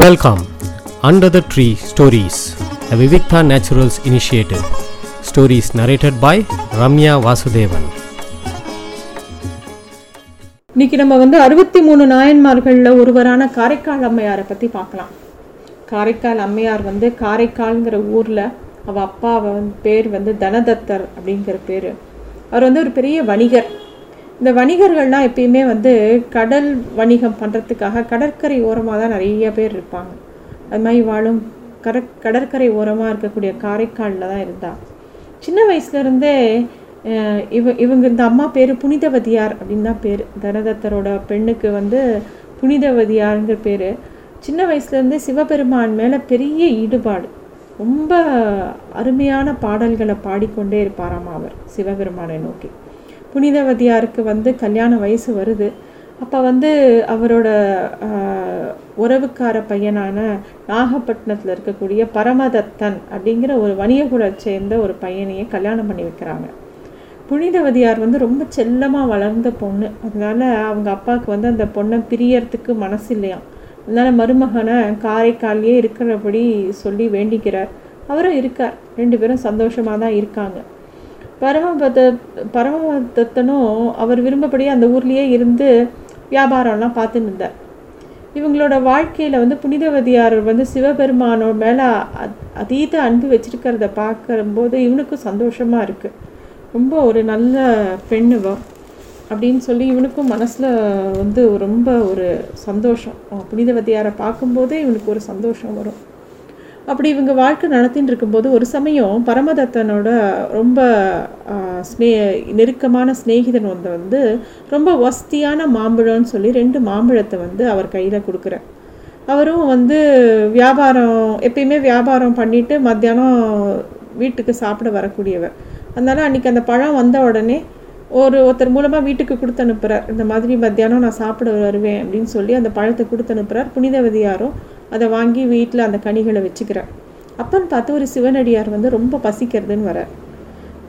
Welcome under the tree stories the Vivikta naturals initiative stories narrated by Ramya Vasudevan இன்னைக்கு நம்ம வந்து அறுபத்தி மூணு நாயன்மார்களில் ஒருவரான காரைக்கால் அம்மையாரை பற்றி பார்க்கலாம். காரைக்கால் அம்மையார் வந்து காரைக்கால்ங்கிற ஊரில் அவள் அப்பா வந்து பேர் வந்து தனதத்தர் அப்படிங்கிற பேர். அவர் வந்து ஒரு பெரிய வணிகர். இந்த வணிகர்கள்லாம் எப்பயுமே வந்து கடல் வணிகம் பண்ணுறதுக்காக கடற்கரை ஓரமாக தான் நிறைய பேர் இருப்பாங்க. அது மாதிரி வாழும் கர கடற்கரை ஓரமாக இருக்கக்கூடிய காரைக்காலில் தான் இருந்தா. சின்ன வயசுலேருந்தே இவ இவங்க இந்த அம்மா பேர் புனிதவதியார் அப்படின்னு தான் பேர். தனதத்தரோட பெண்ணுக்கு வந்து புனிதவதியாருங்கிற பேர். சின்ன வயசுலேருந்தே சிவபெருமான் மேலே பெரிய ஈடுபாடு. ரொம்ப அருமையான பாடல்களை பாடிக்கொண்டே இருப்பாராம் அவர் சிவபெருமானை நோக்கி. புனிதவதியாருக்கு வந்து கல்யாண வயசு வருது. அப்போ வந்து அவரோட உறவுக்கார பையனான நாகப்பட்டினத்தில் இருக்கக்கூடிய பரமதத்தன் அப்படிங்கிற ஒரு வணிககுலை சேர்ந்த ஒரு பையனையே கல்யாணம் பண்ணி வைக்கிறாங்க. புனிதவதியார் வந்து ரொம்ப செல்லமாக வளர்ந்த பொண்ணு. அதனால அவங்க அப்பாவுக்கு வந்து அந்த பொண்ணை பிரியறதுக்கு மனசு இல்லையாம். அதனால மருமகனை காரைக்காலையே இருக்கிறபடி சொல்லி வேண்டிக்கிறார். அவரும் இருக்கார். ரெண்டு பேரும் சந்தோஷமாக தான் இருக்காங்க. பரமபத பரமதத்தனும் அவர் விரும்பப்படி அந்த ஊர்லேயே இருந்து வியாபாரம்லாம் பார்த்துன்னு இருந்தார். இவங்களோட வாழ்க்கையில் வந்து புனிதவதியார் வந்து சிவபெருமானோட மேலே அதீத அன்பு வச்சிருக்கிறத பார்க்கும்போது இவனுக்கும் சந்தோஷமாக இருக்குது ரொம்ப ஒரு நல்ல பெண் அப்படின்னு சொல்லி இவனுக்கும் மனசில் வந்து ரொம்ப ஒரு சந்தோஷம். புனிதவதியாரை பார்க்கும்போதே இவனுக்கு ஒரு சந்தோஷம் வரும். அப்படி இவங்க வாழ்க்கை நடத்தின்னு இருக்கும்போது ஒரு சமயம் பரமதத்தனோட ரொம்ப ஸ்னே நெருக்கமான சிநேகிதன் வந்து வந்து ரொம்ப வசதியான மாம்பழம்னு சொல்லி ரெண்டு மாம்பழத்தை வந்து அவர் கையில் கொடுக்குறார். அவரும் வந்து வியாபாரம் எப்பயுமே வியாபாரம் பண்ணிட்டு மத்தியானம் வீட்டுக்கு சாப்பிட வரக்கூடியவர். அதனால் அன்னைக்கு அந்த பழம் வந்த உடனே ஒரு ஒருத்தர் மூலமாக வீட்டுக்கு கொடுத்து அனுப்புகிறார் இந்த மாதிரி மத்தியானம் நான் சாப்பிட வருவேன் அப்படின்னு சொல்லி அந்த பழத்தை கொடுத்து அனுப்புகிறார் புனிதவதியாரும் அதை வாங்கி வீட்டில் அந்த கனிகளை வச்சுக்கிறார் அப்பன்னு பார்த்து ஒரு சிவனடியார் வந்து ரொம்ப பசிக்கிறதுன்னு வரார்.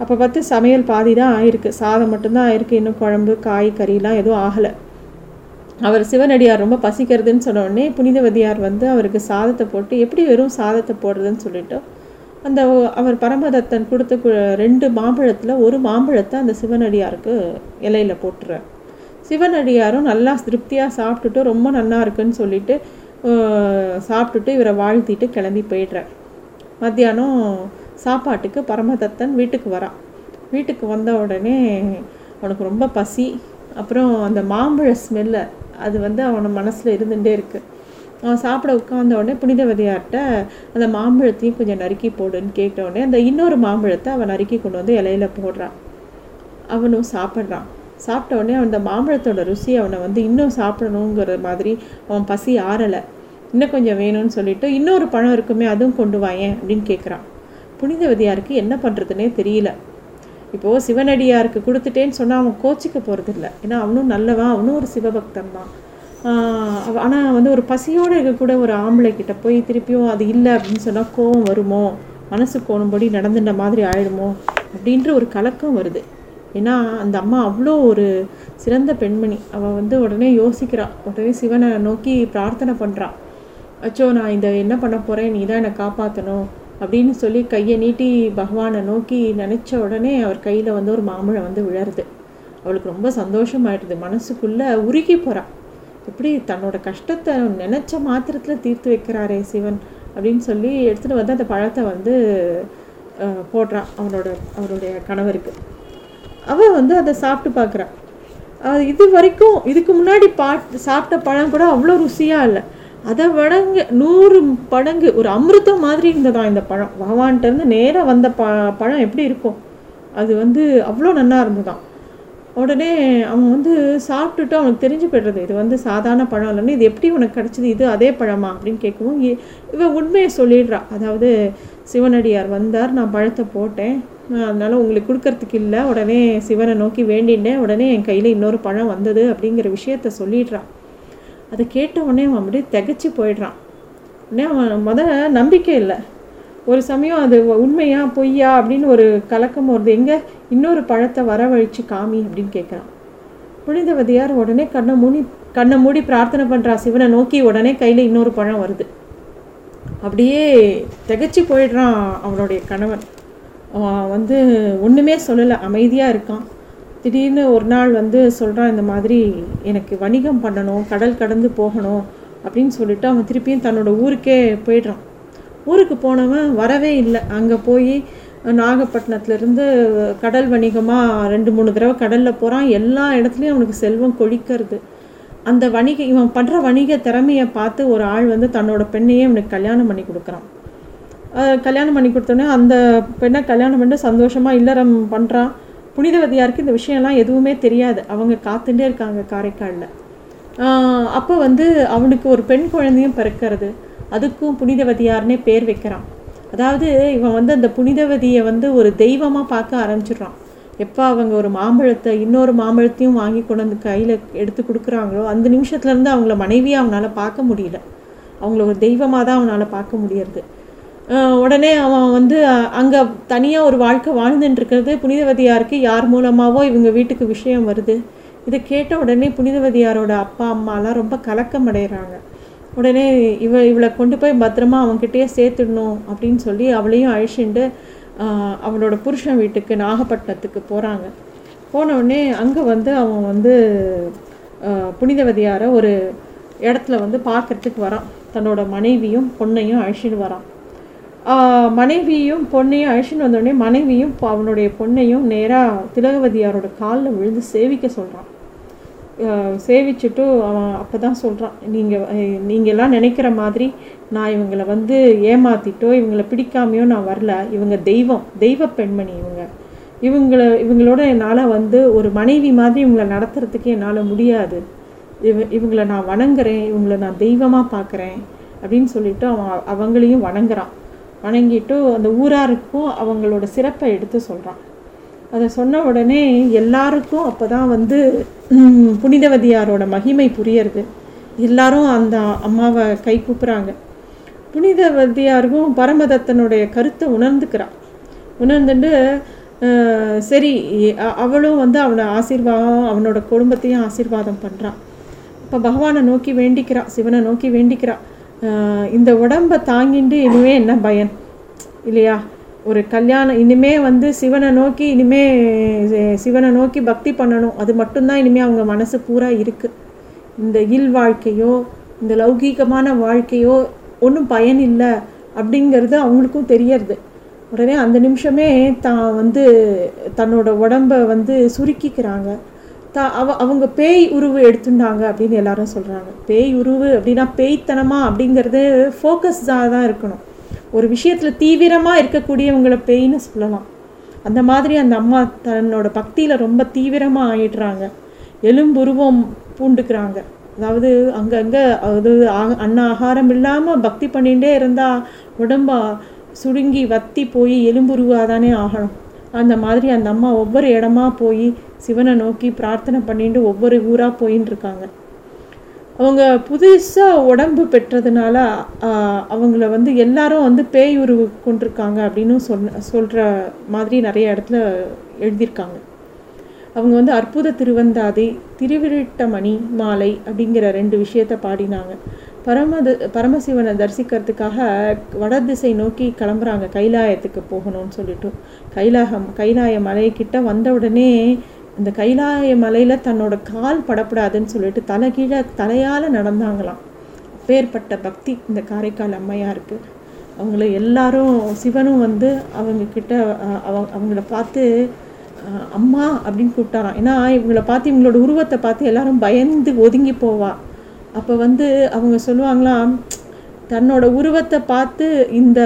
அப்போ பார்த்து சமையல் பாதி தான் ஆயிருக்கு. சாதம் மட்டும்தான் ஆயிருக்கு. இன்னும் குழம்பு காய் கறிலாம் எதுவும் ஆகலை. அவர் சிவனடியார் ரொம்ப பசிக்கிறதுன்னு சொன்ன உடனே புனிதவதியார் வந்து அவருக்கு சாதத்தை போட்டு எப்படி வெறும் சாதத்தை போடுறதுன்னு சொல்லிட்டு அந்த அவர் பரமதத்தன் கொடுத்த ரெண்டு மாம்பழத்தில் ஒரு மாம்பழத்தை அந்த சிவனடியாருக்கு இலையில் போட்டுறார். சிவனடியாரும் நல்லா திருப்தியாக சாப்பிட்டுட்டு ரொம்ப நல்லா இருக்குன்னு சொல்லிட்டு சாப்பிட்டுட்டு இவரை வாழ்த்திட்டு கிளம்பி போயிடுறார். மத்தியானம் சாப்பாட்டுக்கு பரமதத்தன் வீட்டுக்கு வரான். வீட்டுக்கு வந்த உடனே அவனுக்கு ரொம்ப பசி. அப்புறம் அந்த மாம்பழ ஸ்மெல்ல அது வந்து அவன் மனசில் இருந்துகிட்டே இருக்குது அவன் சாப்பிட உட்காந்த உடனே புனிதவதியார்கிட்ட அந்த மாம்பழத்தையும் கொஞ்சம் நறுக்கி போடுன்னு கேட்ட உடனே அந்த இன்னொரு மாம்பழத்தை அவன் நறுக்கி கொண்டு வந்து இலையில போடுறான். அவனும் சாப்பிட்றான். சாப்பிட்ட உடனே அந்த மாம்பழத்தோட ருசி அவனை வந்து இன்னும் சாப்பிடணுங்கிற மாதிரி அவன் பசி ஆறலை. இன்னும் கொஞ்சம் வேணும்னு சொல்லிட்டு இன்னொரு பழம் இருக்குமே அதுவும் கொண்டு வாயேன் அப்படின்னு கேட்குறான் புனிதவதியாருக்கு என்ன பண்ணுறதுனே தெரியல. இப்போது சிவனடியாருக்கு கொடுத்துட்டேன்னு சொன்னால் அவன் கோச்சிக்க போகிறதில்ல ஏன்னா அவனும் நல்லவன் அவனும் ஒரு சிவபக்தன் தான் ஆனால் வந்து ஒரு பசியோடு இருக்கக்கூட ஒரு ஆம்பளை கிட்ட போய் திருப்பியும் அது இல்லை அப்படின்னு சொன்னால் கோவம் வருமோ? மனசு கோணும்படி நடந்துட்ட மாதிரி ஆயிடுமோ? அப்படின்ற ஒரு கலக்கம் வருது. ஏன்னா அந்த அம்மா அவ்வளோ ஒரு சிறந்த பெண்மணி. அவள் வந்து உடனே யோசிக்கிறாள் உடனே சிவனை நோக்கி பிரார்த்தனை பண்ணுறான் அச்சோ நான் இந்த என்ன பண்ண போகிறேன் நீ தான் என்னை காப்பாற்றணும் அப்படின்னு சொல்லி கையை நீட்டி பகவானை நோக்கி நினச்ச உடனே அவர் கையில் வந்து ஒரு மாம்பழம் வந்து விழருது. அவளுக்கு ரொம்ப சந்தோஷமாயிடுது. மனசுக்குள்ளே உருகி போகிறாள் எப்படி தன்னோட கஷ்டத்தை நினச்ச மாத்திரத்தில் தீர்த்து வைக்கிறாரே சிவன் அப்படின்னு சொல்லி எடுத்துகிட்டு வந்து அந்த பழத்தை வந்து போடுறான் அவனோட அவருடைய கணவருக்கு. அவள் வந்து அதை சாப்பிட்டு பார்க்குறா. இது வரைக்கும் இதுக்கு முன்னாடி பாட் சாப்பிட்ட பழம் கூட அவ்வளோ ருசியாக இல்லை. அதை வடங்கு நூறு படங்கு ஒரு அமிர்தம் மாதிரி இருந்ததான் இந்த பழம்? பகவான்கிட்டருந்து நேராக வந்த ப பழம் எப்படி இருக்கும்? அது வந்து அவ்வளோ நல்லா இருந்ததான் உடனே அவன் வந்து சாப்பிட்டுட்டு அவனுக்கு தெரிஞ்சு போய்டுறது இது வந்து சாதாரண பழம் இல்லைன்னு இது எப்படி உனக்கு கிடச்சிது இது அதே பழமா அப்படின்னு கேட்கவும் இ- இவன் உண்மையை சொல்லிடுறா. அதாவது சிவனடியார் வந்தார் நான் பழத்தை போட்டேன் அதனால் உங்களுக்கு கொடுக்கறதுக்கு இல்லை. உடனே சிவனை நோக்கி வேண்டினேன். உடனே என் கையில் இன்னொரு பழம் வந்தது அப்படிங்கிற விஷயத்த சொல்லிடுறான். அதை கேட்ட உடனே அவன் அப்படியே திகைச்சு போயிடுறான். உடனே அவன் முத நம்பிக்கை இல்லை. ஒரு சமயம் அது உண்மையா பொய்யா அப்படின்னு ஒரு கலக்கம் வருது. எங்கே? இன்னொரு பழத்தை வரவழைச்சு காமி அப்படின்னு கேட்குறான் புனிதவதியார் உடனே கண்ணை மூடி கண்ணை மூடி பிரார்த்தனை பண்ணுறா சிவனை நோக்கி உடனே கையில் இன்னொரு பழம் வருது. அப்படியே திகைச்சு போயிடுறான் அவனுடைய கணவன். வந்து ஒன்றுமே சொல்லலை அமைதியாக இருக்கான். திடீர்னு ஒரு நாள் வந்து சொல்கிறான் இந்த மாதிரி எனக்கு வணிகம் பண்ணணும் கடல் கடந்து போகணும் அப்படின்னு சொல்லிட்டு அவன் திருப்பியும் தன்னோட ஊருக்கே போயிடுறான். ஊருக்கு போனவன் வரவே இல்லை. அங்கே போய் நாகப்பட்டினத்துலேருந்து கடல் வணிகமாக ரெண்டு மூணு தடவை கடலில் போகிறான் எல்லா இடத்துலையும் அவனுக்கு செல்வம் கொழிக்கிறது. அந்த வணிக இவன் பண்ணுற வணிக திறமையை பார்த்து ஒரு ஆள் வந்து தன்னோட பெண்ணையே இவனுக்கு கல்யாணம் பண்ணி கொடுக்குறான். கல்யாணம் பண்ணி கொடுத்தோன்னே அந்த பெண்ணை கல்யாணம் பண்ணிட்டு சந்தோஷமாக இல்லறம் பண்ணுறான் புனிதவதியாருக்கு இந்த விஷயம்லாம் எதுவுமே தெரியாது. அவங்க காத்துட்டே இருக்காங்க காரைக்காலில். அப்போ வந்து அவனுக்கு ஒரு பெண் குழந்தையும் பிறக்கிறது. அதுக்கும் புனிதவதியார்னே பேர் வைக்கிறான். அதாவது இவன் வந்து அந்த புனிதவதியை வந்து ஒரு தெய்வமாக பார்க்க ஆரம்பிச்சிடுறான். எப்போ அவங்க ஒரு மாம்பழத்தை இன்னொரு மாம்பழத்தையும் வாங்கி கொண்டு வந்து கையில் எடுத்து கொடுக்குறாங்களோ அந்த நிமிஷத்துலேருந்து அவங்கள மனைவியை அவனால் பார்க்க முடியல. அவங்கள ஒரு தெய்வமாக தான் அவனால் பார்க்க முடியறது. உடனே அவன் வந்து அங்கே தனியாக ஒரு வாழ்க்கை வாழ்ந்துட்டு இருக்கிறது புனிதவதியாருக்கு யார் மூலமாகவோ இவங்க வீட்டுக்கு விஷயம் வருது. இதை கேட்ட உடனே புனிதவதியாரோட அப்பா அம்மாலாம் ரொம்ப கலக்கம் அடைகிறாங்க உடனே இவ இவளை கொண்டு போய் பத்திரமா அவங்ககிட்டயே சேர்த்துடணும் அப்படின்னு சொல்லி அவளையும் அழிச்சுண்டு அவளோட புருஷன் வீட்டுக்கு நாகப்பட்டினத்துக்கு போகிறாங்க போனவுடனே அங்கே வந்து அவன் வந்து புனிதவதியாரை ஒரு இடத்துல வந்து பார்க்குறதுக்கு வரான். தன்னோட மனைவியும் பொண்ணையும் அழிச்சிட்டு வரான். மனைவியும் பொண்ணையும் அழிச்சின்னு வந்தோடனே மனைவியும் இப்போ அவனுடைய பொண்ணையும் நேராக திலகவதியாரோட காலில் விழுந்து சேவிக்க சொல்கிறான் சேவிச்சுட்டு அவன் அப்போ தான் சொல்கிறான் நீங்கள் நீங்கள்லாம் நினைக்கிற மாதிரி நான் இவங்களை வந்து ஏமாத்திட்டோ இவங்களை பிடிக்காமையோ நான் வரல. இவங்க தெய்வம் தெய்வ பெண்மணி இவங்க. இவங்கள இவங்களோட என்னால் வந்து ஒரு மனைவி மாதிரி இவங்களை நடத்துறதுக்கு என்னால் முடியாது. இவ இவங்களை நான் வணங்குறேன் இவங்களை நான் தெய்வமாக பார்க்குறேன் அப்படின்னு சொல்லிட்டு அவன் அவங்களையும் வணங்குறான். வணங்கிட்டு அந்த ஊராருக்கும் அவங்களோட சிறப்பை எடுத்து சொல்கிறான் அதை சொன்ன உடனே எல்லாருக்கும் அப்போ தான் வந்து புனிதவதியாரோட மகிமை புரியறது. எல்லாரும் அந்த அம்மாவை கை கூப்புறாங்க. புனிதவதியாருக்கும் பரமதத்தனுடைய கருத்தை உணர்ந்துக்கிறான். உணர்ந்துட்டு சரி அவளும் வந்து அவனை ஆசீர்வாதம் அவனோட குடும்பத்தையும் ஆசீர்வாதம் பண்ணுறான் இப்போ பகவானை நோக்கி வேண்டிக்கிறான் சிவனை நோக்கி வேண்டிக்கிறான். இந்த உடம்பை தாங்கிட்டு இனிமே என்ன பயன்? இல்லையா? ஒரு கல்யாணம் இனிமே வந்து சிவனை நோக்கி இனிமே சிவனை நோக்கி பக்தி பண்ணணும். அது மட்டும்தான் இனிமே அவங்க மனசு பூரா இருக்குது இந்த இல் வாழ்க்கையோ இந்த லௌகீகமான வாழ்க்கையோ ஒன்றும் பயன் இல்லை அப்படிங்கிறது அவங்களுக்கும் தெரியறது. உடனே அந்த நிமிஷமே தான் வந்து தன்னோட உடம்ப வந்து சுருக்கிக்கிறாங்க. தா அவ அவங்க பேய் உருவு எடுத்துட்டாங்க அப்படின்னு எல்லாரும் சொல்கிறாங்க பேய் உருவு அப்படின்னா பேய்த்தனமா அப்படிங்கிறது ஃபோக்கஸ்டாக தான் இருக்கணும். ஒரு விஷயத்தில் தீவிரமாக இருக்கக்கூடியவங்களை பேய்னு சொல்லலாம். அந்த மாதிரி அந்த அம்மா தன்னோட பக்தியில் ரொம்ப தீவிரமாக ஆயிடுறாங்க. எலும்புருவம் பூண்டுக்கிறாங்க. அதாவது அங்கங்கே அது அன்ன ஆகாரம் இல்லாமல் பக்தி பண்ணிகிட்டே இருந்தால் உடம்ப சுருங்கி வத்தி போய் எலும்புருவாக தானே ஆகணும். அந்த மாதிரி அந்த அம்மா ஒவ்வொரு இடமா போய் சிவனை நோக்கி பிரார்த்தனை பண்ணிட்டு ஒவ்வொரு ஊராக போயின்னு இருக்காங்க. அவங்க புதுசாக உடம்பு பெற்றதுனால அவங்கள வந்து எல்லாரும் வந்து பேய் உருவு கொண்டிருக்காங்க அப்படின்னு சொன்ன சொல்கிற மாதிரி நிறைய இடத்துல எழுதியிருக்காங்க. அவங்க வந்து அற்புத திருவந்தாதி திருவிருட்டமணி மாலை அப்படிங்கிற ரெண்டு விஷயத்த பாடினாங்க. பரமது பரமசிவனை தரிசிக்கிறதுக்காக வடதிசை நோக்கி கிளம்புறாங்க. கைலாயத்துக்கு போகணும்னு சொல்லிட்டு. கைலாகம் கைலாய மலைக்கிட்ட வந்த உடனே இந்த கைலாய மலையில் தன்னோட கால் படப்படாதுன்னு சொல்லிட்டு தலை கீழே தலையால் நடந்தாங்களாம். அப்பேற்பட்ட பக்தி இந்த காரைக்கால் அம்மையாருக்கு அவங்கள எல்லாரும் சிவனும் வந்து அவங்க கிட்ட அவங்க அவங்கள பார்த்து அம்மா அப்படின்னு கூப்பிட்டாராம். ஏன்னா இவங்கள பார்த்து இவங்களோட உருவத்தை பார்த்து எல்லாரும் பயந்து ஒதுங்கி போவா. அப்போ வந்து அவங்க சொல்லுவாங்களாம் தன்னோட உருவத்தை பார்த்து இந்த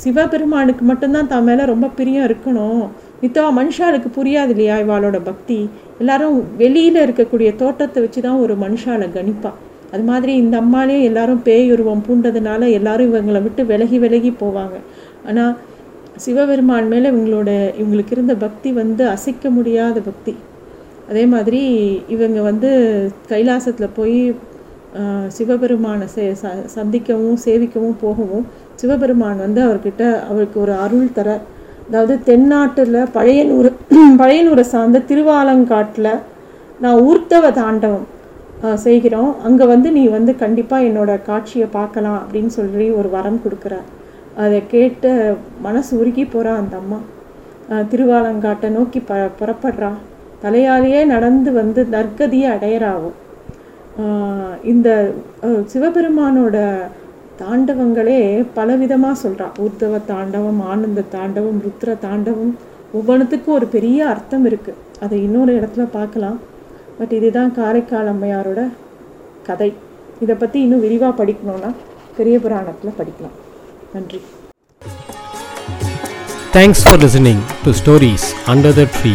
சிவபெருமானுக்கு மட்டும்தான் தன் மேலே ரொம்ப பிரியம் இருக்கணும். மித்தவா மனுஷாளுக்கு புரியாது இல்லையா இவாளோட பக்தி? எல்லாரும் வெளியில் இருக்கக்கூடிய தோட்டத்தை வச்சு தான் ஒரு மனுஷாலை கணிப்பா. அது மாதிரி இந்த அம்மாலேயும் எல்லாரும் பேய் உருவம் பூண்டதுனால எல்லாரும் இவங்களை விட்டு விலகி விலகி போவாங்க. ஆனால் சிவபெருமான் மேலே இவங்களோட இவங்களுக்கு இருந்த பக்தி வந்து அசைக்க முடியாத பக்தி. அதே மாதிரி இவங்க வந்து கைலாசத்தில் போய் ஆஹ், சிவபெருமானை சே ச- சந்திக்கவும் சேவிக்கவும் போகவும் சிவபெருமான் வந்து அவர்கிட்ட அவருக்கு ஒரு அருள் தர அதாவது தென்னாட்டில் பழையனூர் பழையனூரை சார்ந்த திருவாலங்காட்டில் நான் ஊர்த்தவ தாண்டவம் செய்கிறோம். அங்கே வந்து நீ வந்து கண்டிப்பாக என்னோட காட்சியை பார்க்கலாம் அப்படின்னு சொல்லி ஒரு வரம் கொடுக்குறார். அதை கேட்டு மனசு உருகி போகிறா அந்த அம்மா. திருவாலங்காட்டை நோக்கி ப புறப்படுறா. தலையாலேயே நடந்து வந்து நற்கதியை அடையறாவும். இந்த சிவபெருமானோட தாண்டவங்களே பலவிதமாக சொல்கிறான் ஊர்தவ தாண்டவம் ஆனந்த தாண்டவம் ருத்ர தாண்டவம் ஒவ்வொன்றுத்துக்கும் ஒரு பெரிய அர்த்தம் இருக்குது அதை இன்னொரு இடத்துல பார்க்கலாம். பட் இதுதான் காரைக்கால் அம்மையாரோட கதை. இதை பற்றி இன்னும் விரிவாக படிக்கணும்னா பெரிய புராணத்தில் படிக்கலாம். நன்றி. Thanks for listening to stories under the tree